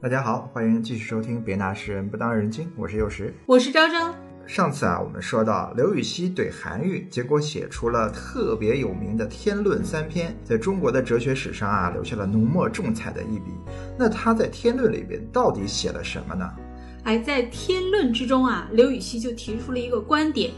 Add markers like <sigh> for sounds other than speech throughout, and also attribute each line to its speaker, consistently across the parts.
Speaker 1: 大家好，欢迎继续收听《别拿诗人不当人精》，我是幼时，
Speaker 2: 我是昭昭。
Speaker 1: 上次啊，我们说到刘禹锡怼韩愈，结果写出了特别有名的《天论》三篇，在中国的哲学史上啊，留下了浓墨重彩的一笔。那他在《天论》里边到底写了什么呢？
Speaker 2: 哎，在《天论》之中啊，刘禹锡就提出了一个观点：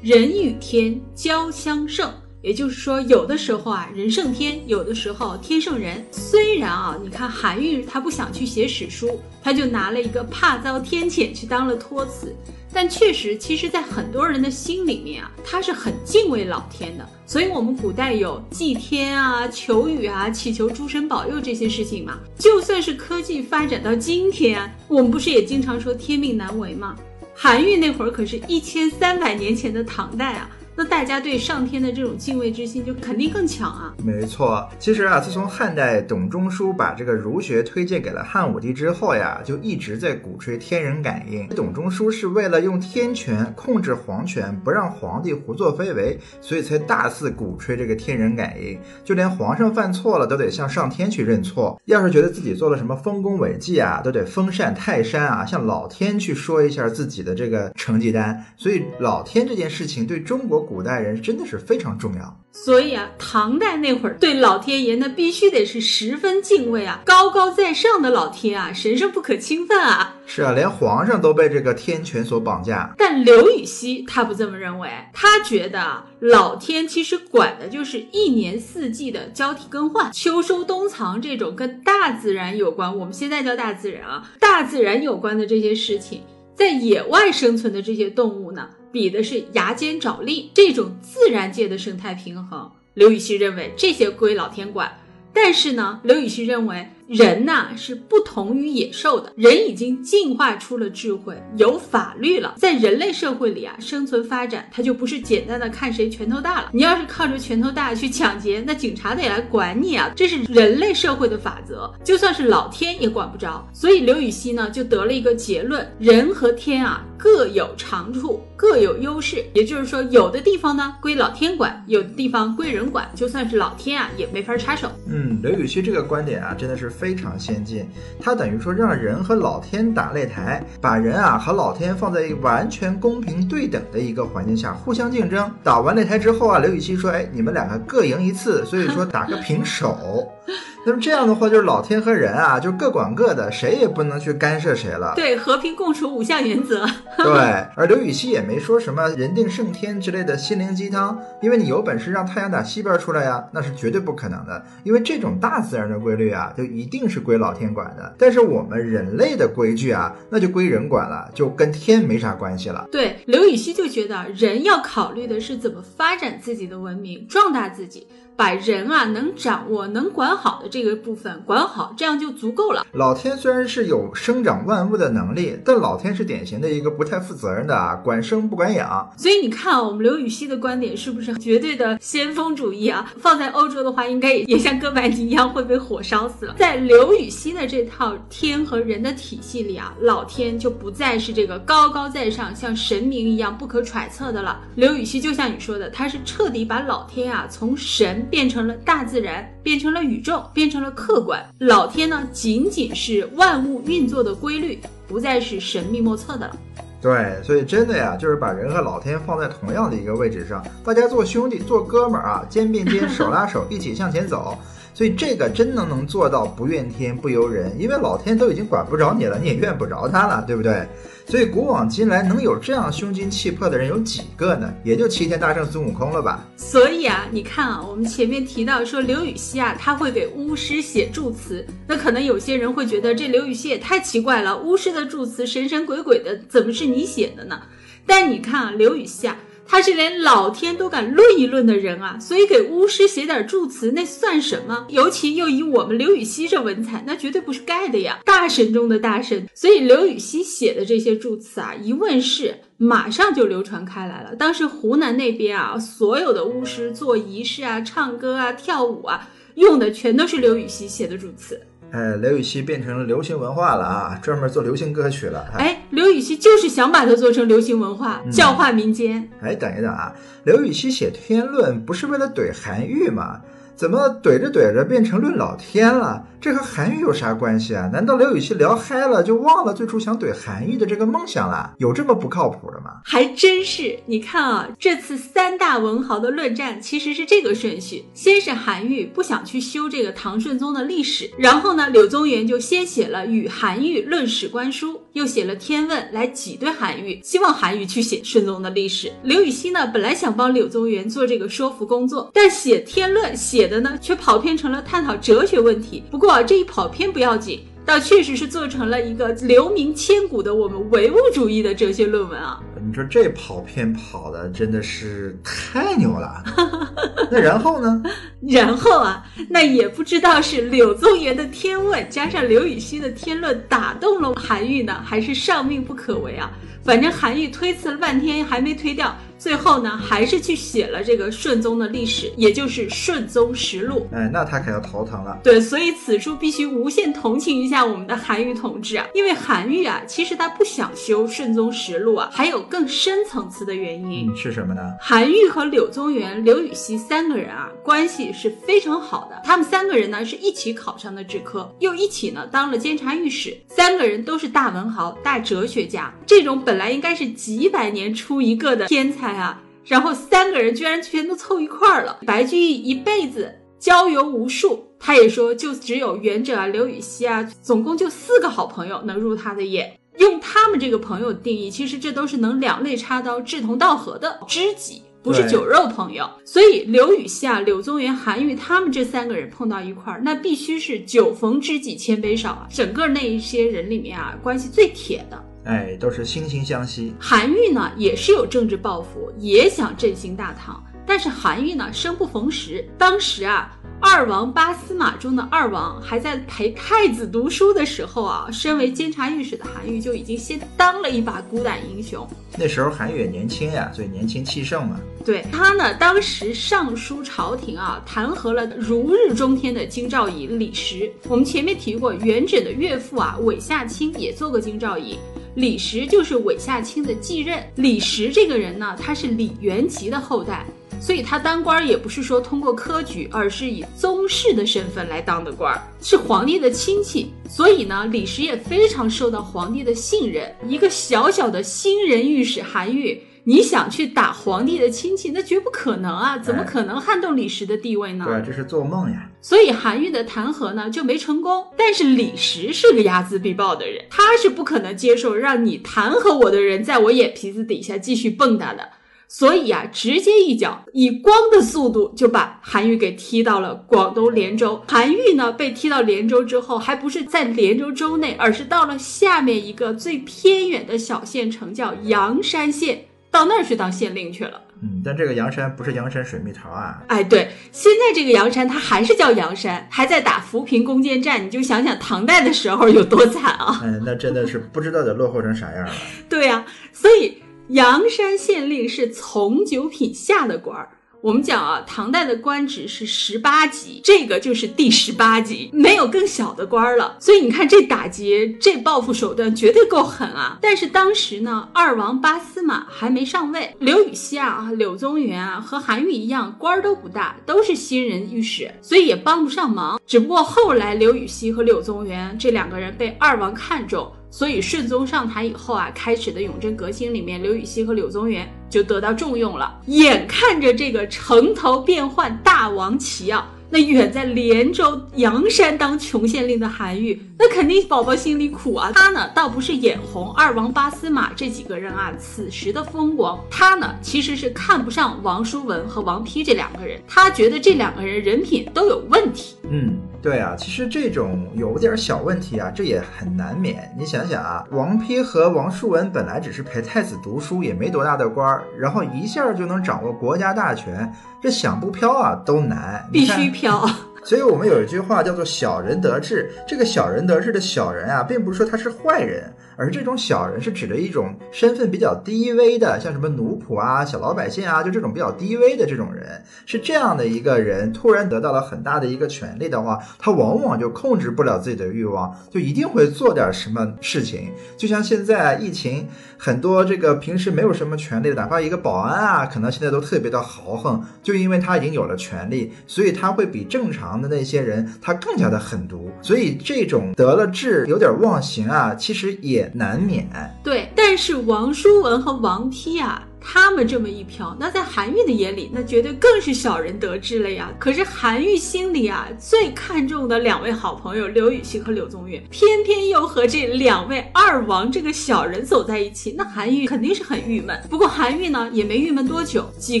Speaker 2: 人与天交相胜。也就是说，有的时候啊，人胜天；有的时候天胜人。虽然啊，你看韩愈他不想去写史书，他就拿了一个怕遭天谴去当了托词。但确实，其实，在很多人的心里面啊，他是很敬畏老天的。所以，我们古代有祭天啊、求雨啊、祈求诸神保佑这些事情嘛。就算是科技发展到今天，我们不是也经常说天命难违吗？韩愈那会儿可是一千三百年前的唐代啊。那大家对上天的这种敬畏之心就肯定更强啊！
Speaker 1: 没错，其实啊，自从汉代董仲舒把这个儒学推荐给了汉武帝之后呀，就一直在鼓吹天人感应。董仲舒是为了用天权控制皇权，不让皇帝胡作非为，所以才大肆鼓吹这个天人感应。就连皇上犯错了，都得向上天去认错；要是觉得自己做了什么丰功伟绩啊，都得封禅泰山啊，向老天去说一下自己的这个成绩单。所以老天这件事情对中国。古代人真的是非常重要，
Speaker 2: 所以啊，唐代那会儿对老天爷那必须得是十分敬畏啊，高高在上的老天啊，神圣不可侵犯啊。
Speaker 1: 是啊，连皇上都被这个天权所绑架。
Speaker 2: 但刘禹锡他不这么认为，他觉得老天其实管的就是一年四季的交替更换，秋收冬藏这种跟大自然有关，我们现在叫大自然啊，大自然有关的这些事情，在野外生存的这些动物呢。比的是牙尖爪利这种自然界的生态平衡。刘禹锡认为这些归老天管，但是呢，刘禹锡认为。人呐是不同于野兽的，人已经进化出了智慧，有法律了。在人类社会里啊，生存发展它就不是简单的看谁拳头大了。你要是靠着拳头大去抢劫，那警察得来管你啊，这是人类社会的法则，就算是老天也管不着。所以刘禹锡呢就得了一个结论：人和天啊各有长处，各有优势。也就是说，有的地方呢归老天管，有的地方归人管，就算是老天啊也没法插手。
Speaker 1: 嗯，刘禹锡这个观点啊真的是。非常先进，它等于说让人和老天打擂台，把人啊和老天放在一个完全公平对等的一个环境下互相竞争。打完擂台之后啊，刘禹锡说：“哎，你们两个各赢一次，所以说打个平手。” <laughs> 那么这样的话，就是老天和人啊，就各管各的，谁也不能去干涉谁了。
Speaker 2: 对，和平共处五项原则。
Speaker 1: 对，而刘禹锡也没说什么人定胜天之类的心灵鸡汤，因为你有本事让太阳打西边出来呀，那是绝对不可能的。因为这种大自然的规律啊，就一定是归老天管的。但是我们人类的规矩啊，那就归人管了，就跟天没啥关系了。
Speaker 2: 对，刘禹锡就觉得人要考虑的是怎么发展自己的文明，壮大自己。把人啊能掌握、能管好的这个部分管好，这样就足够了。
Speaker 1: 老天虽然是有生长万物的能力，但老天是典型的一个不太负责任的啊，管生不管养。
Speaker 2: 所以你看啊，我们刘禹锡的观点是不是绝对的先锋主义啊？放在欧洲的话，应该也也像哥白尼一样会被火烧死了。在刘禹锡的这套天和人的体系里啊，老天就不再是这个高高在上、像神明一样不可揣测的了。刘禹锡就像你说的，他是彻底把老天啊从神。变成了大自然，变成了宇宙，变成了客观。老天呢，仅仅是万物运作的规律，不再是神秘莫测的了。
Speaker 1: 对，所以真的呀，就是把人和老天放在同样的一个位置上，大家做兄弟、做哥们儿啊，肩并肩、<laughs> 手拉手，一起向前走。所以这个真的能做到不怨天不尤人，因为老天都已经管不着你了，你也怨不着他了，对不对？所以古往今来能有这样胸襟气魄的人有几个呢？也就齐天大圣孙悟空了吧。
Speaker 2: 所以啊，你看啊，我们前面提到说刘禹锡啊，他会给巫师写祝词，那可能有些人会觉得这刘禹锡也太奇怪了，巫师的祝词神神鬼鬼的，怎么是你写的呢？但你看啊，刘禹锡啊。他是连老天都敢论一论的人啊，所以给巫师写点祝词那算什么？尤其又以我们刘禹锡这文采，那绝对不是盖的呀，大神中的大神。所以刘禹锡写的这些祝词啊，一问世，马上就流传开来了。当时湖南那边啊，所有的巫师做仪式啊、唱歌啊、跳舞啊，用的全都是刘禹锡写的祝词。
Speaker 1: 哎，刘禹锡变成了流行文化了啊，专门做流行歌曲了。
Speaker 2: 哎，刘禹锡就是想把它做成流行文化，教化民间。
Speaker 1: 哎，等一等啊，刘禹锡写《天论》不是为了怼韩愈吗？怎么怼着怼着变成论老天了？这和韩愈有啥关系啊？难道刘禹锡聊嗨了就忘了最初想怼韩愈的这个梦想了？有这么不靠谱的吗？
Speaker 2: 还真是。你看啊，这次三大文豪的论战其实是这个顺序：先是韩愈不想去修这个唐顺宗的历史，然后呢，柳宗元就先写了《与韩愈论史官书》，又写了《天问》来挤兑韩愈，希望韩愈去写顺宗的历史。刘禹锡呢，本来想帮柳宗元做这个说服工作，但写《天论》写的呢，却跑偏成了探讨哲学问题。不过啊，这一跑偏不要紧。倒确实是做成了一个留名千古的我们唯物主义的哲学论文啊！
Speaker 1: 你说这跑偏跑的真的是太牛了。<laughs> 那然后呢？
Speaker 2: 然后啊，那也不知道是柳宗元的《天问》加上刘禹锡的《天论》打动了韩愈呢，还是上命不可违啊？反正韩愈推辞了半天还没推掉。最后呢，还是去写了这个顺宗的历史，也就是《顺宗实录》。
Speaker 1: 哎，那他可要头疼了。
Speaker 2: 对，所以此处必须无限同情一下我们的韩愈同志啊，因为韩愈啊，其实他不想修《顺宗实录》啊，还有更深层次的原因
Speaker 1: 是什么呢？
Speaker 2: 韩愈和柳宗元、刘禹锡三个人啊，关系是非常好的。他们三个人呢，是一起考上的制科，又一起呢当了监察御史。三个人都是大文豪、大哲学家，这种本来应该是几百年出一个的天才。啊，然后三个人居然全都凑一块儿了。白居易一辈子交游无数，他也说就只有元稹啊、刘禹锡啊，总共就四个好朋友能入他的眼。用他们这个朋友定义，其实这都是能两肋插刀、志同道合的知己，不是酒肉朋友。所以刘禹锡啊、柳宗元、韩愈他们这三个人碰到一块儿，那必须是酒逢知己千杯少啊。整个那一些人里面啊，关系最铁的。
Speaker 1: 哎，都是惺惺相惜。
Speaker 2: 韩愈呢，也是有政治抱负，也想振兴大唐。但是韩愈呢，生不逢时。当时啊，二王八司马中的二王还在陪太子读书的时候啊，身为监察御史的韩愈就已经先当了一把孤胆英雄。
Speaker 1: 那时候韩愈也年轻呀，所以年轻气盛嘛。
Speaker 2: 对他呢，当时上书朝廷啊，弹劾了如日中天的京兆尹李实。我们前面提过，元稹的岳父啊，韦夏卿也做过京兆尹。李实就是韦夏卿的继任。李实这个人呢，他是李元吉的后代，所以他当官也不是说通过科举，而是以宗室的身份来当的官，是皇帝的亲戚。所以呢，李时也非常受到皇帝的信任。一个小小的新人御史韩愈。你想去打皇帝的亲戚，那绝不可能啊！怎么可能撼动李时的地位呢？
Speaker 1: 对，这是做梦呀。
Speaker 2: 所以韩愈的弹劾呢就没成功。但是李时是个睚眦必报的人，他是不可能接受让你弹劾我的人在我眼皮子底下继续蹦跶的。所以啊，直接一脚以光的速度就把韩愈给踢到了广东连州。韩愈呢被踢到连州之后，还不是在连州州内，而是到了下面一个最偏远的小县城，叫阳山县。到那儿去当县令去了，
Speaker 1: 嗯，但这个阳山不是阳山水蜜桃啊，
Speaker 2: 哎，对，现在这个阳山它还是叫阳山，还在打扶贫攻坚战，你就想想唐代的时候有多惨啊，
Speaker 1: 嗯，那真的是不知道得落后成啥样了。<laughs>
Speaker 2: 对呀，所以阳山县令是从九品下的官儿。我们讲啊，唐代的官职是十八级，这个就是第十八级，没有更小的官了。所以你看这打击，这报复手段绝对够狠啊！<laughs> 但是当时呢，二王八司马还没上位，刘禹锡啊、柳宗元啊和韩愈一样，官都不大，都是新人御史，所以也帮不上忙。只不过后来刘禹锡和柳宗元这两个人被二王看中。所以顺宗上台以后啊，开始的永贞革新里面，刘禹锡和柳宗元就得到重用了。眼看着这个城头变幻，大王旗啊！那远在连州阳山当穷县令的韩愈，那肯定宝宝心里苦啊。他呢，倒不是眼红二王八司马这几个人啊，此时的风光，他呢其实是看不上王叔文和王丕这两个人，他觉得这两个人人品都有问题。
Speaker 1: 嗯，对啊，其实这种有点小问题啊，这也很难免。你想想啊，王丕和王叔文本来只是陪太子读书，也没多大的官儿，然后一下就能掌握国家大权。这想不飘啊都难，
Speaker 2: 必须飘。<laughs>
Speaker 1: 所以我们有一句话叫做“小人得志”。这个“小人得志”的小人啊，并不是说他是坏人。而这种小人是指的一种身份比较低微的，像什么奴仆啊、小老百姓啊，就这种比较低微的这种人，是这样的一个人，突然得到了很大的一个权利的话，他往往就控制不了自己的欲望，就一定会做点什么事情。就像现在疫情，很多这个平时没有什么权利的，哪怕一个保安啊，可能现在都特别的豪横，就因为他已经有了权利，所以他会比正常的那些人，他更加的狠毒，所以这种得了志有点忘形啊，其实也难免。
Speaker 2: 对，但是王叔文和王丕啊。他们这么一飘，那在韩愈的眼里，那绝对更是小人得志了呀。可是韩愈心里啊，最看重的两位好朋友刘禹锡和柳宗元，偏偏又和这两位二王这个小人走在一起，那韩愈肯定是很郁闷。不过韩愈呢，也没郁闷多久，几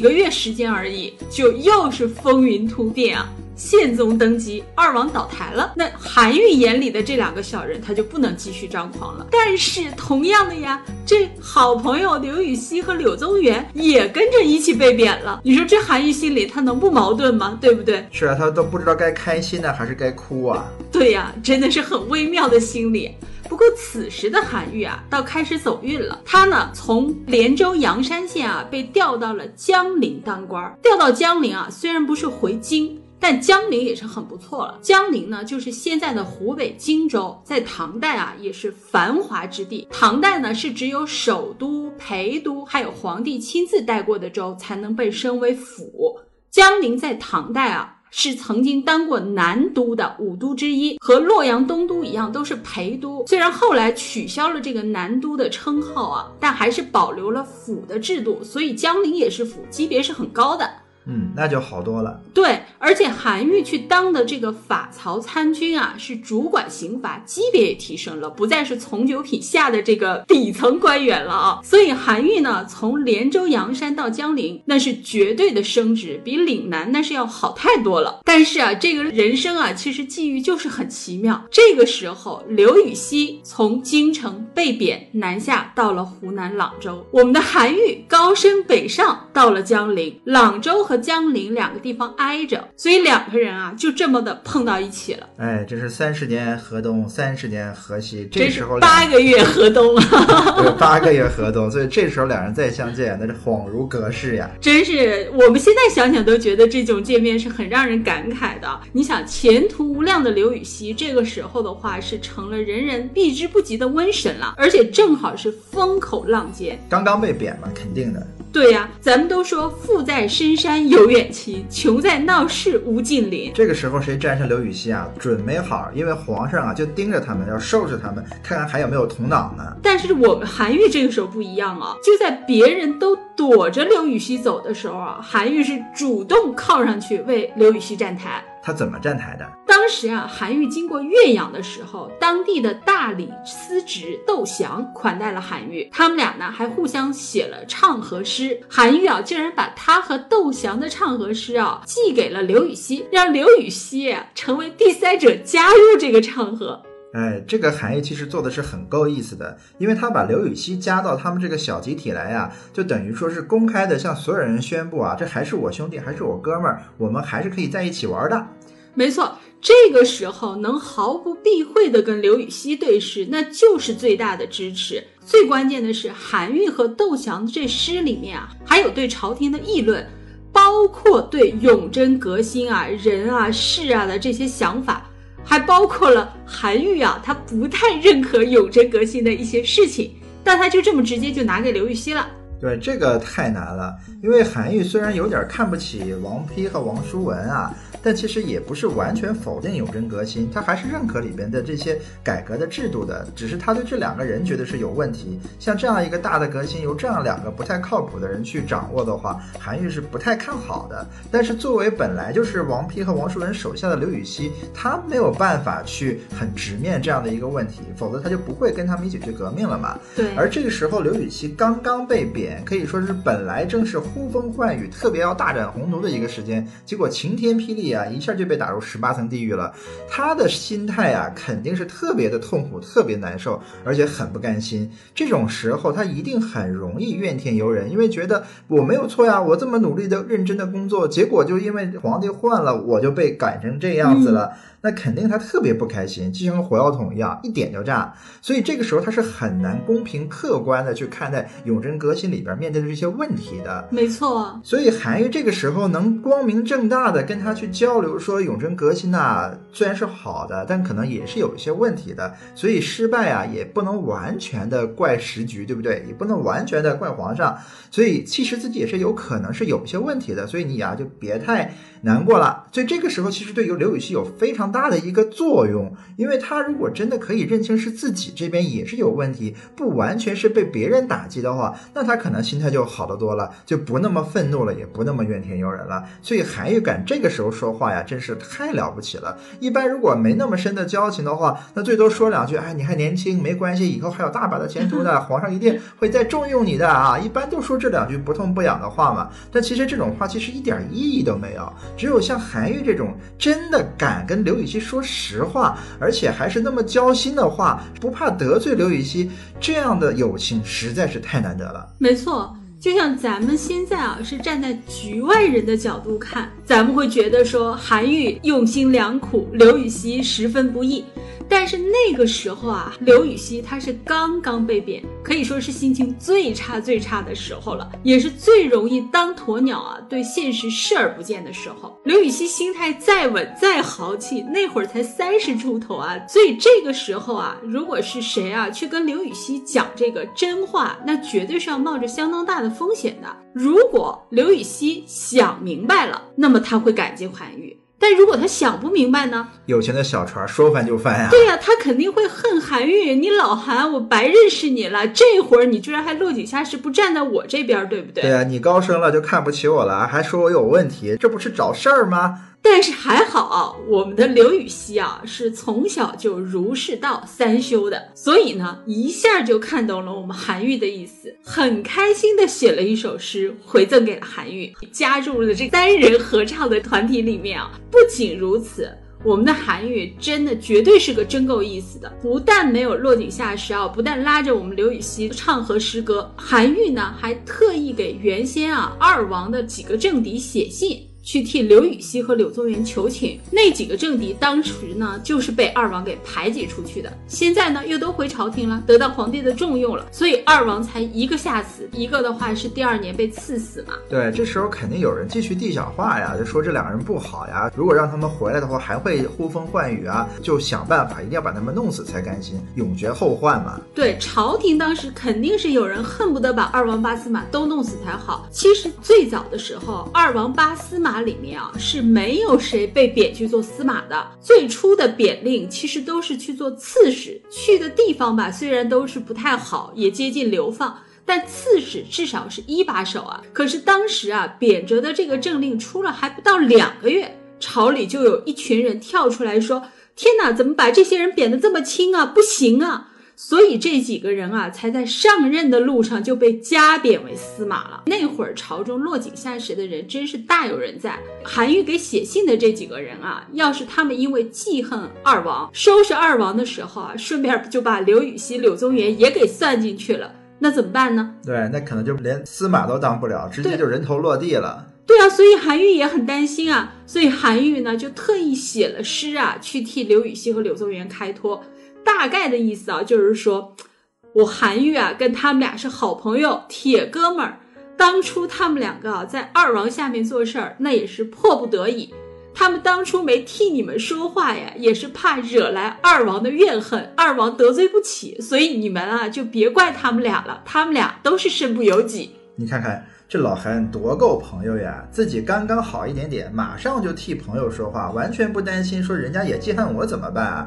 Speaker 2: 个月时间而已，就又是风云突变啊。宪宗登基，二王倒台了。那韩愈眼里的这两个小人，他就不能继续张狂了。但是同样的呀，这好朋友刘禹锡和柳宗元也跟着一起被贬了。你说这韩愈心里他能不矛盾吗？对不对？
Speaker 1: 是啊，他都不知道该开心呢还是该哭啊。
Speaker 2: 对呀，真的是很微妙的心理。不过此时的韩愈啊，倒开始走运了。他呢，从连州阳山县啊被调到了江陵当官。调到江陵啊，虽然不是回京。但江陵也是很不错了。江陵呢，就是现在的湖北荆州，在唐代啊也是繁华之地。唐代呢是只有首都、陪都，还有皇帝亲自带过的州才能被升为府。江陵在唐代啊是曾经当过南都的五都之一，和洛阳东都一样，都是陪都。虽然后来取消了这个南都的称号啊，但还是保留了府的制度，所以江陵也是府，级别是很高的。
Speaker 1: 嗯，那就好多了。
Speaker 2: 对，而且韩愈去当的这个法曹参军啊，是主管刑罚，级别也提升了，不再是从九品下的这个底层官员了啊。所以韩愈呢，从连州阳山到江陵，那是绝对的升职，比岭南那是要好太多了。但是啊，这个人生啊，其实际遇就是很奇妙。这个时候，刘禹锡从京城被贬南下到了湖南朗州，我们的韩愈高升北上到了江陵，朗州和。江陵两个地方挨着，所以两个人啊就这么的碰到一起了。
Speaker 1: 哎，这是三十年河东，三十年河西，这时候
Speaker 2: 八个月河东 <laughs>
Speaker 1: 对，八个月河东，所以这时候两人再相见，那是恍如隔世呀。
Speaker 2: 真是，我们现在想想都觉得这种见面是很让人感慨的。你想，前途无量的刘禹锡，这个时候的话是成了人人避之不及的瘟神了，而且正好是风口浪尖，
Speaker 1: 刚刚被贬嘛，肯定的。
Speaker 2: 对呀，咱们都说富在深山有远亲，穷在闹市无近邻。
Speaker 1: 这个时候谁沾上刘禹锡啊，准没好，因为皇上啊就盯着他们，要收拾他们，看看还有没有同党呢。
Speaker 2: 但是我们韩愈这个时候不一样啊，就在别人都躲着刘禹锡走的时候啊，韩愈是主动靠上去为刘禹锡站台。
Speaker 1: 他怎么站台的？
Speaker 2: 当时啊，韩愈经过岳阳的时候，当地的大理司职窦祥款待了韩愈，他们俩呢还互相写了唱和诗。韩愈啊，竟然把他和窦祥的唱和诗啊寄给了刘禹锡，让刘禹锡成为第三者加入这个唱和。
Speaker 1: 哎，这个韩愈其实做的是很够意思的，因为他把刘禹锡加到他们这个小集体来呀，就等于说是公开的向所有人宣布啊，这还是我兄弟，还是我哥们儿，我们还是可以在一起玩的。
Speaker 2: 没错，这个时候能毫不避讳的跟刘禹锡对视，那就是最大的支持。最关键的是，韩愈和窦祥的这诗里面啊，还有对朝廷的议论，包括对永贞革新啊、人啊、事啊的这些想法，还包括了韩愈啊，他不太认可永贞革新的一些事情，但他就这么直接就拿给刘禹锡了。
Speaker 1: 对，这个太难了，因为韩愈虽然有点看不起王丕和王叔文啊。但其实也不是完全否定永贞革新，他还是认可里边的这些改革的制度的，只是他对这两个人觉得是有问题。像这样一个大的革新由这样两个不太靠谱的人去掌握的话，韩愈是不太看好的。但是作为本来就是王丕和王叔文手下的刘禹锡，他没有办法去很直面这样的一个问题，否则他就不会跟他们一起去革命了嘛。
Speaker 2: 对。
Speaker 1: 而这个时候刘禹锡刚刚被贬，可以说是本来正是呼风唤雨、特别要大展宏图的一个时间，结果晴天霹雳。啊，一下就被打入十八层地狱了，他的心态啊，肯定是特别的痛苦，特别难受，而且很不甘心。这种时候，他一定很容易怨天尤人，因为觉得我没有错呀，我这么努力的、认真的工作，结果就因为皇帝换了，我就被改成这样子了。那肯定他特别不开心，就像火药桶一样，一点就炸。所以这个时候他是很难公平客观的去看待永贞革新里边面对的这些问题的。
Speaker 2: 没错，
Speaker 1: 所以韩愈这个时候能光明正大的跟他去交流，说永贞革新呐、虽然是好的，但可能也是有一些问题的。所以失败啊，也不能完全的怪时局，对不对？也不能完全的怪皇上。所以其实自己也是有可能是有一些问题的。所以你呀、就别太难过了。所以这个时候其实对于刘禹锡有非常大的一个作用，因为他如果真的可以认清是自己这边也是有问题，不完全是被别人打击的话，那他可能心态就好得多了，就不那么愤怒了，也不那么怨天尤人了。所以韩愈敢这个时候说话呀，真是太了不起了。一般如果没那么深的交情的话，那最多说两句，哎，你还年轻，没关系，以后还有大把的前途的，<laughs> 皇上一定会再重用你的啊。一般都说这两句不痛不痒的话嘛。但其实这种话其实一点意义都没有，只有像韩愈这种真的敢跟刘禹锡说实话，而且还是那么交心的话，不怕得罪刘禹锡，这样的友情实在是太难得了。
Speaker 2: 没错。就像咱们现在啊，是站在局外人的角度看，咱们会觉得说韩愈用心良苦，刘禹锡十分不易。但是那个时候啊，刘禹锡他是刚刚被贬，可以说是心情最差最差的时候了，也是最容易当鸵鸟啊，对现实视而不见的时候。刘禹锡心态再稳再豪气，那会儿才三十出头啊，所以这个时候啊，如果是谁啊去跟刘禹锡讲这个真话，那绝对是要冒着相当大的风险的。如果刘禹锡想明白了，那么他会感激韩愈。但如果他想不明白呢？
Speaker 1: 有钱的小船说翻就翻呀、
Speaker 2: 对呀、他肯定会恨韩愈。你老韩，我白认识你了，这会儿你居然还落井下石，不站在我这边，对不对？
Speaker 1: 对呀、你高升了就看不起我了，还说我有问题，这不是找事儿吗？
Speaker 2: 但是还好啊，我们的刘禹锡啊，是从小就儒释道三修的，所以呢，一下就看懂了我们韩愈的意思，很开心的写了一首诗回赠给了韩愈，加入了这三人合唱的团体里面啊。不仅如此。我们的韩愈真的绝对是个真够意思的，不但没有落井下石啊，不但拉着我们刘禹锡唱和诗歌，韩愈呢还特意给原先啊二王的几个政敌写信。去替刘禹锡和柳宗元求情，那几个政敌当时呢就是被二王给排挤出去的，现在呢又都回朝廷了，得到皇帝的重用了，所以二王才一个下死，一个的话是第二年被赐死嘛。
Speaker 1: 对，这时候肯定有人继续递小话呀，就说这两个人不好呀。如果让他们回来的话，还会呼风唤雨啊，就想办法一定要把他们弄死才甘心，永绝后患嘛。
Speaker 2: 对，朝廷当时肯定是有人恨不得把二王八司马都弄死才好。其实最早的时候，二王八司马里面啊是没有谁被贬去做司马的。最初的贬令其实都是去做刺史，去的地方吧虽然都是不太好，也接近流放。但刺史至少是一把手啊！可是当时啊，贬谪的这个政令出了还不到两个月，朝里就有一群人跳出来说：“天哪，怎么把这些人贬得这么轻啊？不行啊！”所以这几个人啊，才在上任的路上就被加贬为司马了。那会儿朝中落井下石的人真是大有人在。韩愈给写信的这几个人啊，要是他们因为记恨二王，收拾二王的时候啊，顺便就把刘禹锡、柳宗元也给算进去了，那怎么办呢？
Speaker 1: 对，那可能就连司马都当不了，直接就人头落地了。
Speaker 2: 对啊，所以韩愈也很担心啊，所以韩愈呢就特意写了诗啊，去替刘禹锡和柳宗元开脱。大概的意思啊，就是说我韩愈啊跟他们俩是好朋友、铁哥们儿。当初他们两个啊在二王下面做事儿，那也是迫不得已。他们当初没替你们说话呀，也是怕惹来二王的怨恨，二王得罪不起，所以你们啊就别怪他们俩了，他们俩都是身不由己。
Speaker 1: 你看看这老韩多够朋友呀，自己刚刚好一点点，马上就替朋友说话，完全不担心说人家也记恨我怎么办啊？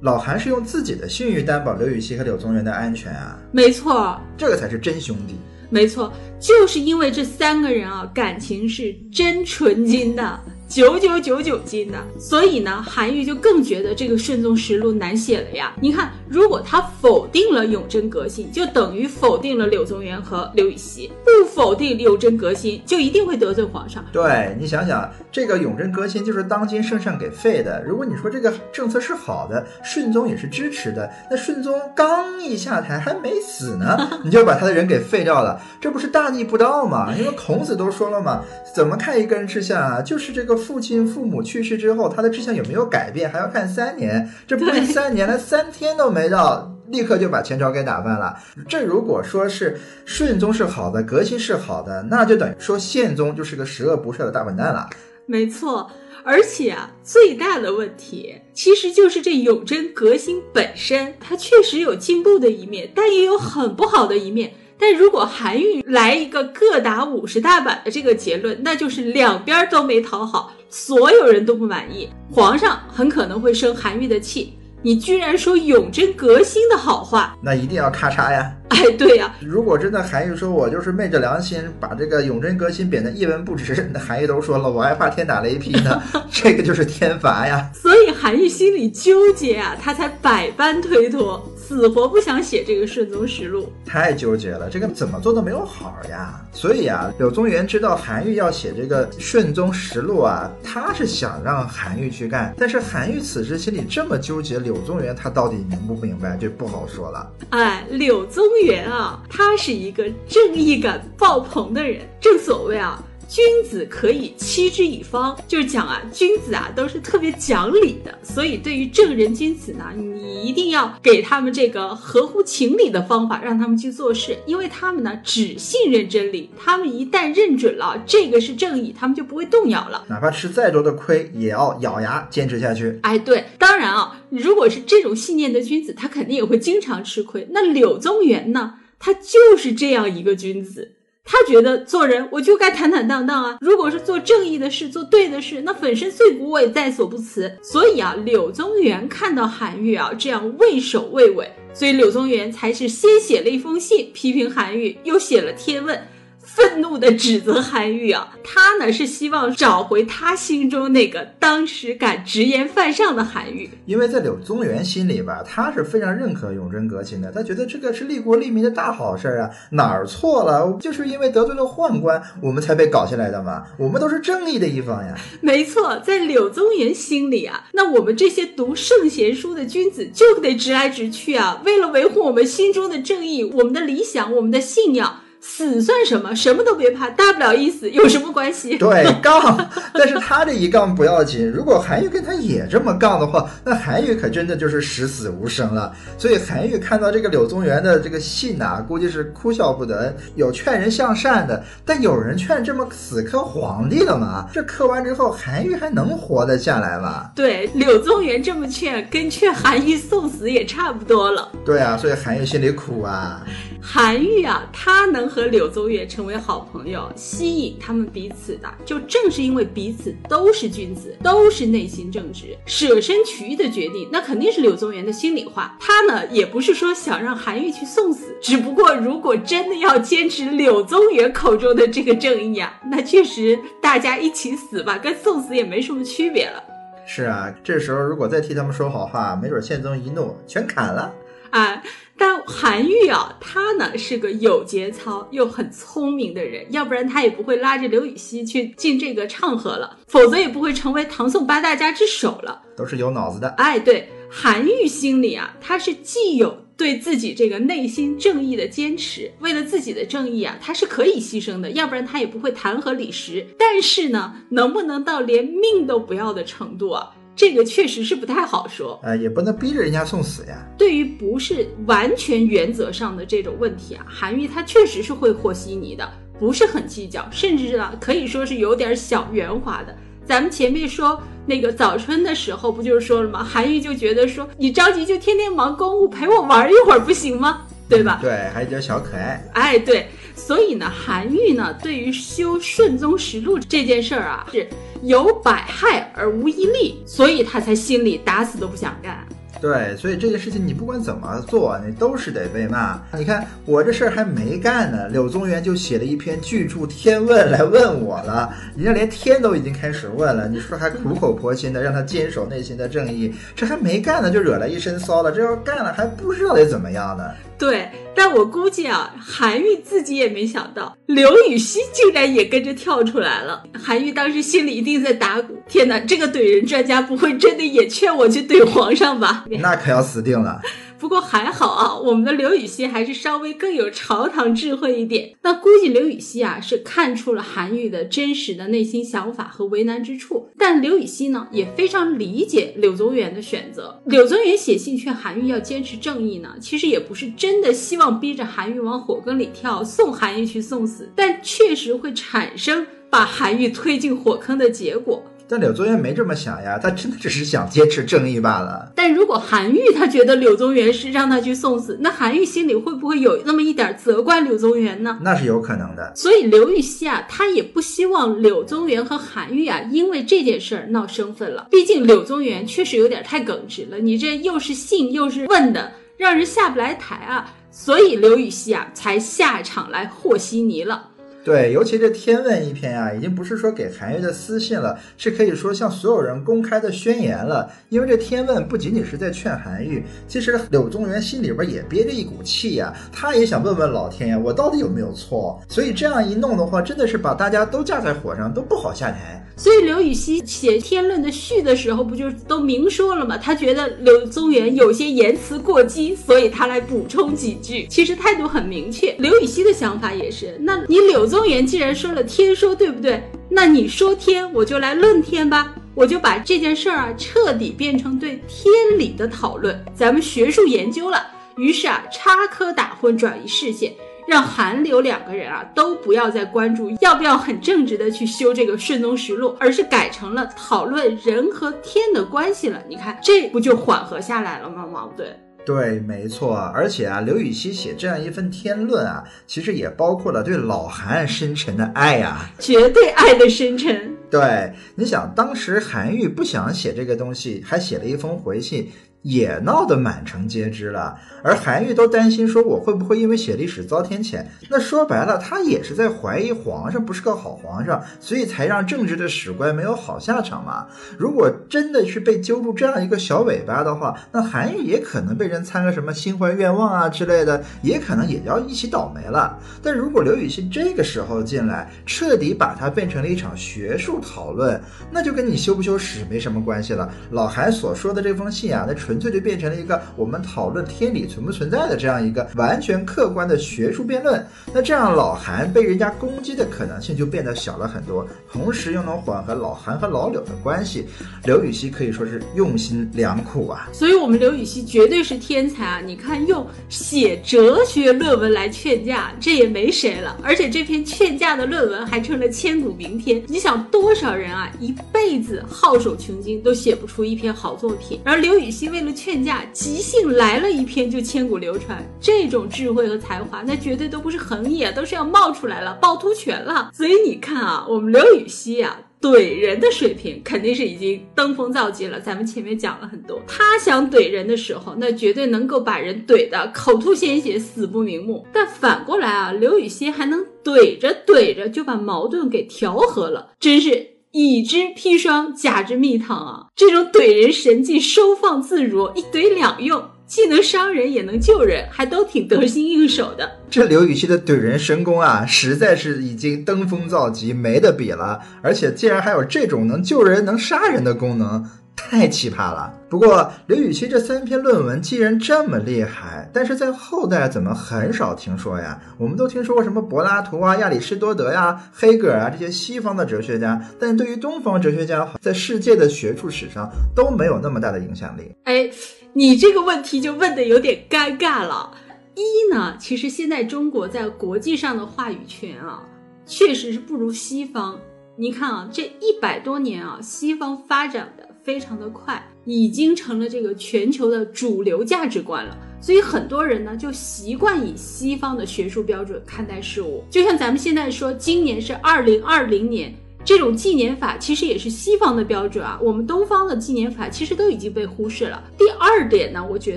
Speaker 1: 老韩是用自己的信誉担保刘禹锡和柳宗元的安全啊，
Speaker 2: 没错，
Speaker 1: 这个才是真兄弟。
Speaker 2: 没错，就是因为这三个人啊，感情是真纯金的，九九九九斤的，所以呢，韩愈就更觉得这个《顺宗实录》难写了呀。你看，如果他否定了永贞革新，就等于否定了柳宗元和刘禹锡；不否定永贞革新，就一定会得罪皇上。
Speaker 1: 对你想想，这个永贞革新就是当今圣上给废的。如果你说这个政策是好的，顺宗也是支持的，那顺宗刚一下台还没死呢，<laughs> 你就把他的人给废掉了，这不是大逆不道吗？因为孔子都说了嘛，怎么看一个人吃相啊？就是这个父亲父母去世之后，他的志向有没有改变，还要看三年。这不是三年了，三天都没到，立刻就把前朝给打翻了。这如果说是顺宗是好的，革新是好的，那就等于说宪宗就是个十恶不赦的大笨蛋了。
Speaker 2: 没错，而且啊，最大的问题其实就是这永贞革新本身，它确实有进步的一面，但也有很不好的一面。但如果韩愈来一个各打五十大板的这个结论，那就是两边都没讨好，所有人都不满意，皇上很可能会生韩愈的气。你居然说永贞革新的好话，
Speaker 1: 那一定要咔嚓呀！<laughs>
Speaker 2: 哎，对呀、<laughs>
Speaker 1: 如果真的韩愈说我就是昧着良心把这个永贞革新贬得一文不值，那韩愈都说了，我还怕天打雷劈呢，<laughs> 这个就是天罚呀。
Speaker 2: 所以韩愈心里纠结啊，他才百般推脱，死活不想写这个《顺宗实录》。
Speaker 1: 太纠结了，这个怎么做都没有好呀。所以啊，柳宗元知道韩愈要写这个《顺宗实录》啊，他是想让韩愈去干，但是韩愈此时心里这么纠结，柳宗元他到底明不明白，就不好说了。
Speaker 2: 哎，柳宗元啊，他是一个正义感爆棚的人。正所谓啊，君子可以欺之以方，就是讲啊，君子啊都是特别讲理的。所以对于正人君子呢，你一定要给他们这个合乎情理的方法，让他们去做事，因为他们呢只信任真理，他们一旦认准了这个是正义，他们就不会动摇了。
Speaker 1: 哪怕吃再多的亏，也要咬牙坚持下去。
Speaker 2: 哎，对，当然啊，如果是这种信念的君子，他肯定也会经常吃亏。那柳宗元呢？他就是这样一个君子，他觉得做人我就该坦坦荡荡啊。如果是做正义的事、做对的事，那粉身碎骨我也在所不辞。所以啊，柳宗元看到韩愈啊这样畏首畏尾，所以柳宗元才是先写了一封信批评韩愈，又写了贴问。愤怒地指责韩愈啊，他呢是希望找回他心中那个当时敢直言犯上的韩愈。
Speaker 1: 因为在柳宗元心里吧，他是非常认可永贞革新的，他觉得这个是利国利民的大好事儿啊，哪儿错了？就是因为得罪了宦官，我们才被搞下来的嘛，我们都是正义的一方呀。
Speaker 2: 没错，在柳宗元心里啊，那我们这些读圣贤书的君子就得直来直去啊，为了维护我们心中的正义、我们的理想、我们的信仰。死算什么？什么都别怕，大不了一死，有什么关系？
Speaker 1: 对，杠。<laughs> 但是他这一杠不要紧，如果韩愈跟他也这么杠的话，那韩愈可真的就是十死无生了。所以韩愈看到这个柳宗元的这个信呐、估计是哭笑不得。有劝人向善的，但有人劝这么死磕皇帝的吗？这磕完之后，韩愈还能活得下来吗？
Speaker 2: 对，<laughs> 柳宗元这么劝，跟劝韩愈送死也差不多了。
Speaker 1: 对啊，所以韩愈心里苦啊。
Speaker 2: 韩愈啊，他能和柳宗元成为好朋友，吸引他们彼此的，就正是因为彼此都是君子，都是内心正直，舍身取义的决定，那肯定是柳宗元的心里话。他呢，也不是说想让韩愈去送死，只不过如果真的要坚持柳宗元口中的这个正义啊，那确实大家一起死吧，跟送死也没什么区别了。
Speaker 1: 是啊，这时候如果再替他们说好话，没准宪宗一怒全砍了。
Speaker 2: 啊，但韩愈啊，他呢是个有节操又很聪明的人，要不然他也不会拉着刘禹锡去进这个唱和了，否则也不会成为唐宋八大家之首了。
Speaker 1: 都是有脑子的。
Speaker 2: 哎，对，韩愈心里啊，他是既有对自己这个内心正义的坚持，为了自己的正义啊，他是可以牺牲的，要不然他也不会弹劾李时。但是呢，能不能到连命都不要的程度啊？这个确实是不太好说。
Speaker 1: 呃，也不能逼着人家送死呀。
Speaker 2: 对于不是完全原则上的这种问题啊，韩愈他确实是会和稀泥的，不是很计较，甚至呢可以说是有点小圆滑的。咱们前面说那个早春的时候，不就是说了吗？韩愈就觉得说你着急就天天忙公务，陪我玩一会儿不行吗？对吧？
Speaker 1: 对，还有点小可爱。
Speaker 2: 哎，对，所以呢，韩愈呢对于修《顺宗实录》这件事儿啊，是有百害而无一利，所以他才心里打死都不想干。
Speaker 1: 对，所以这件事情你不管怎么做，你都是得被骂。你看我这事儿还没干呢，柳宗元就写了一篇巨著《天问》来问我了，人家连天都已经开始问了，你说还苦口婆心的让他坚守内心的正义，这还没干呢就惹来一身骚了，这要干了还不知道得怎么样呢。
Speaker 2: 对，但我估计啊，韩愈自己也没想到，刘禹锡竟然也跟着跳出来了。韩愈当时心里一定在打鼓：天哪，这个怼人专家不会真的也劝我去怼皇上吧？<laughs>
Speaker 1: 那可要死定了。
Speaker 2: 不过还好啊，我们的刘禹锡还是稍微更有朝堂智慧一点。那估计刘禹锡啊是看出了韩愈的真实的内心想法和为难之处，但刘禹锡呢也非常理解柳宗元的选择。柳宗元写信劝韩愈要坚持正义呢，其实也不是真的希望逼着韩愈往火坑里跳，送韩愈去送死，但确实会产生把韩愈推进火坑的结果。
Speaker 1: 但柳宗元没这么想呀，他真的只是想坚持正义罢了。
Speaker 2: 但如果韩愈他觉得柳宗元是让他去送死，那韩愈心里会不会有那么一点责怪柳宗元呢？
Speaker 1: 那是有可能的。
Speaker 2: 所以刘禹锡啊，他也不希望柳宗元和韩愈啊因为这件事儿闹生分了。毕竟柳宗元确实有点太耿直了，你这又是信又是问的，让人下不来台啊。所以刘禹锡啊才下场来和稀泥了。
Speaker 1: 对，尤其这《天问》一篇啊，已经不是说给韩愈的私信了，是可以说向所有人公开的宣言了。因为这《天问》不仅仅是在劝韩愈，其实柳宗元心里边也憋着一股气呀，他也想问问老天呀，我到底有没有错？所以这样一弄的话，真的是把大家都架在火上，都不好下台。
Speaker 2: 所以刘禹锡写《天论》的序的时候，不就都明说了吗？他觉得柳宗元有些言辞过激，所以他来补充几句。其实态度很明确。刘禹锡的想法也是，那你柳宗元既然说了天说，对不对？那你说天，我就来论天吧。我就把这件事儿啊，彻底变成对天理的讨论，咱们学术研究了。于是啊，插科打诨，转移视线。让韩刘两个人啊都不要再关注要不要很正直的去修这个《顺宗实录》，而是改成了讨论人和天的关系了。你看，这不就缓和下来了吗？矛盾。
Speaker 1: 对，没错。而且啊，刘禹锡写这样一份天论啊，其实也包括了对老韩深沉的爱呀，
Speaker 2: 绝对爱的深沉。
Speaker 1: 对，你想，当时韩愈不想写这个东西，还写了一封回信。也闹得满城皆知了，而韩愈都担心说我会不会因为写历史遭天谴？那说白了，他也是在怀疑皇上不是个好皇上，所以才让正直的史官没有好下场嘛。如果真的是被揪住这样一个小尾巴的话，那韩愈也可能被人参个什么心怀愿望啊之类的，也可能也要一起倒霉了。但如果刘禹锡这个时候进来，彻底把它变成了一场学术讨论，那就跟你修不修史没什么关系了。老韩所说的这封信啊，那纯纯粹就变成了一个我们讨论天理存不存在的这样一个完全客观的学术辩论。那这样老韩被人家攻击的可能性就变得小了很多，同时又能缓和老韩和老柳的关系。刘禹锡可以说是用心良苦啊。
Speaker 2: 所以，我们刘禹锡绝对是天才啊！你看，用写哲学论文来劝架，这也没谁了。而且这篇劝架的论文还成了千古名篇。你想，多少人啊，一辈子好手穷经都写不出一篇好作品，而刘禹锡为为了劝架，即兴来了一篇就千古流传。这种智慧和才华，那绝对都不是横意啊，都是要冒出来了，趵突泉了。所以你看啊，我们刘禹锡啊，怼人的水平肯定是已经登峰造极了。咱们前面讲了很多，他想怼人的时候，那绝对能够把人怼的口吐鲜血，死不瞑目。但反过来啊，刘禹锡还能怼着怼着就把矛盾给调和了，真是。以之砒霜，假之蜜糖啊！这种怼人神技收放自如，一怼两用，既能伤人也能救人，还都挺得心应手的。
Speaker 1: 这刘禹锡的怼人神功啊，实在是已经登峰造极，没得比了。而且竟然还有这种能救人、能杀人的功能。太奇葩了！不过刘禹锡这三篇论文既然这么厉害，但是在后代怎么很少听说呀？我们都听说过什么柏拉图啊、亚里士多德呀、黑格尔啊这些西方的哲学家，但对于东方哲学家，在世界的学术史上都没有那么大的影响力。
Speaker 2: 哎，你这个问题就问的有点尴尬了。一呢，其实现在中国在国际上的话语权啊，确实是不如西方。你看啊，这一百多年啊，西方发展。非常的快，已经成了这个全球的主流价值观了。所以很多人呢就习惯以西方的学术标准看待事物。就像咱们现在说，今年是二零二零年，这种纪年法其实也是西方的标准啊。我们东方的纪年法其实都已经被忽视了。第二点呢，我觉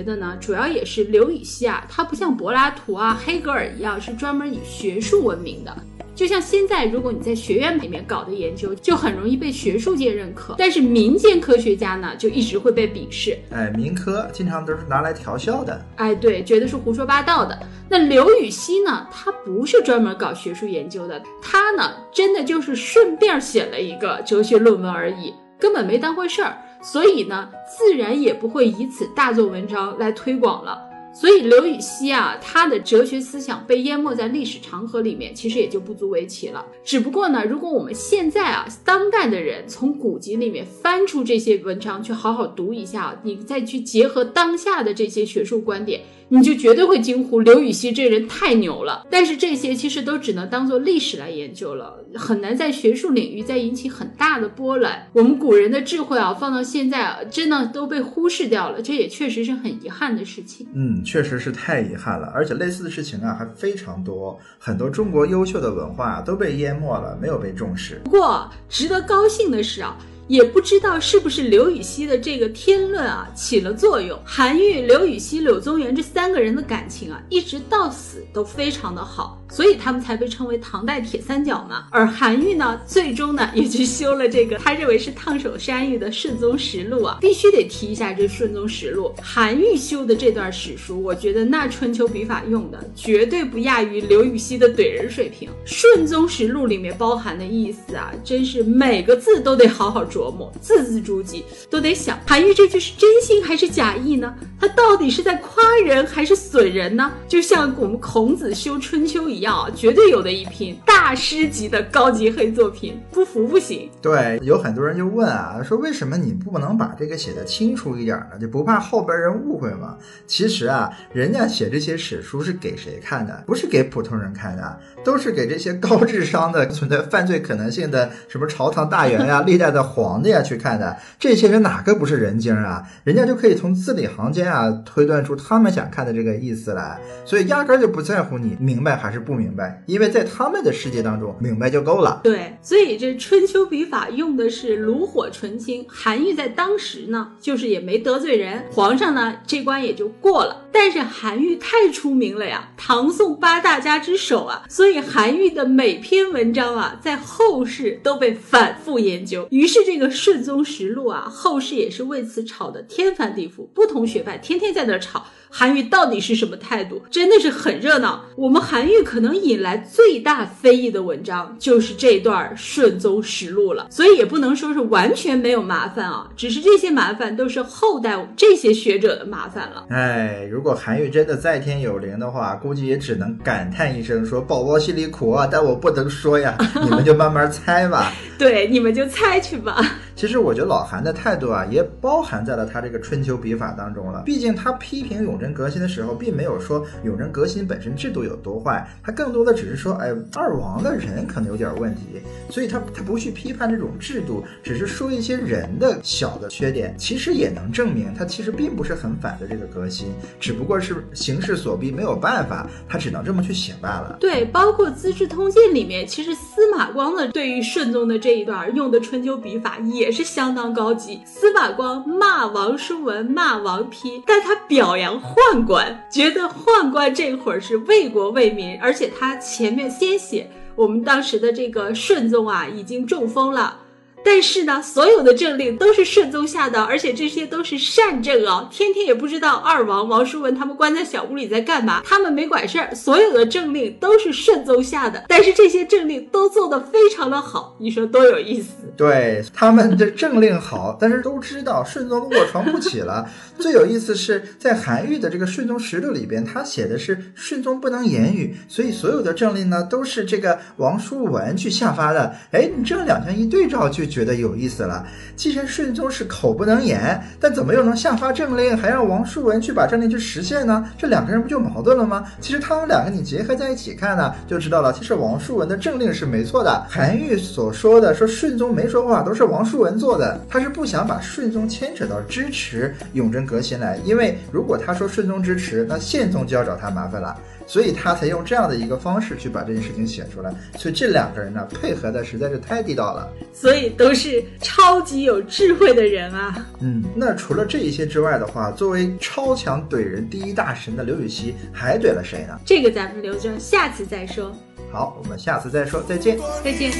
Speaker 2: 得呢，主要也是刘禹锡啊，他不像柏拉图啊、黑格尔一样是专门以学术闻名的。就像现在，如果你在学院里面搞的研究，就很容易被学术界认可，但是民间科学家呢，就一直会被鄙视。
Speaker 1: 哎，民科经常都是拿来调笑的。
Speaker 2: 哎，对，觉得是胡说八道的。那刘禹锡呢，他不是专门搞学术研究的，他呢，真的就是顺便写了一个哲学论文而已，根本没当回事儿，所以呢，自然也不会以此大做文章来推广了。所以刘禹锡啊，他的哲学思想被淹没在历史长河里面，其实也就不足为奇了。只不过呢，如果我们现在啊，当代的人从古籍里面翻出这些文章去好好读一下，你再去结合当下的这些学术观点。你就绝对会惊呼刘禹锡这人太牛了，但是这些其实都只能当做历史来研究了，很难在学术领域再引起很大的波澜。我们古人的智慧啊，放到现在啊，真的都被忽视掉了，这也确实是很遗憾的事情。
Speaker 1: 嗯，确实是太遗憾了，而且类似的事情啊还非常多，很多中国优秀的文化都被淹没了，没有被重视。
Speaker 2: 不过值得高兴的是啊。也不知道是不是刘禹锡的这个天论啊起了作用。韩愈、刘禹锡、柳宗元这三个人的感情啊，一直到死都非常的好。所以他们才被称为唐代铁三角嘛。而韩愈呢，最终呢也去修了这个他认为是烫手山芋的《顺宗实录》啊，必须得提一下这《顺宗实录》。韩愈修的这段史书，我觉得那春秋笔法用的绝对不亚于刘禹锡的怼人水平。《顺宗实录》里面包含的意思啊，真是每个字都得好好琢磨，字字珠玑，都得想韩愈这句是真心还是假意呢？他到底是在夸人还是损人呢？就像我们孔子修《春秋》一样。要绝对有的一拼，大师级的高级黑作品，不服不行。
Speaker 1: 对，有很多人就问啊，说为什么你不能把这个写的清楚一点呢？就不怕后边人误会吗？其实啊，人家写这些史书是给谁看的？不是给普通人看的，都是给这些高智商的、存在犯罪可能性的什么朝堂大员呀、<laughs> 历代的皇帝啊去看的。这些人哪个不是人精啊？人家就可以从字里行间啊推断出他们想看的这个意思来，所以压根就不在乎你明白还是不。明白，因为在他们的世界当中，明白就够了。
Speaker 2: 对，所以这春秋笔法用的是炉火纯青。韩愈在当时呢，就是也没得罪人，皇上呢这关也就过了。但是韩愈太出名了呀，唐宋八大家之首啊，所以韩愈的每篇文章啊，在后世都被反复研究。于是这个《顺宗实录》啊，后世也是为此吵得天翻地覆，不同学派天天在那吵。韩愈到底是什么态度？真的是很热闹。我们韩愈可能引来最大非议的文章就是这段《顺宗实录》了，所以也不能说是完全没有麻烦啊，只是这些麻烦都是后代这些学者的麻烦了。
Speaker 1: 哎，如如果韩愈真的在天有灵的话，估计也只能感叹一声说：“宝宝心里苦啊，但我不能说呀，你们就慢慢猜吧。<laughs> ”
Speaker 2: 对，你们就猜去吧。
Speaker 1: 其实我觉得老韩的态度啊，也包含在了他这个春秋笔法当中了。毕竟他批评永贞革新的时候，并没有说永贞革新本身制度有多坏，他更多的只是说，哎，二王的人可能有点问题，所以他他不去批判这种制度，只是说一些人的小的缺点。其实也能证明他其实并不是很反对这个革新，只不过是形势所逼，没有办法，他只能这么去写罢了。
Speaker 2: 对，包括《资治通鉴》里面，其实司马光的对于顺宗的这一段用的春秋笔法也。也是相当高级。司马光骂王叔文，骂王丕，但他表扬宦官，觉得宦官这会儿是为国为民，而且他前面先写我们当时的这个顺宗啊，已经中风了。但是呢，所有的政令都是顺宗下的，而且这些都是善政啊。天天也不知道二王王叔文他们关在小屋里在干嘛，他们没管事儿。所有的政令都是顺宗下的，但是这些政令都做得非常的好，你说多有意思？
Speaker 1: 对他们的政令好，但是都知道顺宗卧床不起了。<laughs> 最有意思是在韩愈的这个《顺宗实录》里边，他写的是顺宗不能言语，所以所有的政令呢都是这个王叔文去下发的。哎，你这样两相一对照就。觉得有意思了。既然顺宗是口不能言，但怎么又能下发政令，还让王叔文去把政令去实现呢？这两个人不就矛盾了吗？其实他们两个你结合在一起看呢，就知道了。其实王叔文的政令是没错的。韩愈所说的说顺宗没说话，都是王叔文做的。他是不想把顺宗牵扯到支持永贞革新来，因为如果他说顺宗支持，那宪宗就要找他麻烦了。所以他才用这样的一个方式去把这件事情写出来，所以这两个人呢配合的实在是太地道了，
Speaker 2: 所以都是超级有智慧的人啊。
Speaker 1: 嗯，那除了这一些之外的话，作为超强怼人第一大神的刘禹锡还怼了谁呢？
Speaker 2: 这个咱们留着下次再说。
Speaker 1: 好，我们下次再说，再见。
Speaker 2: 再见。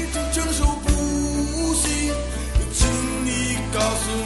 Speaker 3: 告诉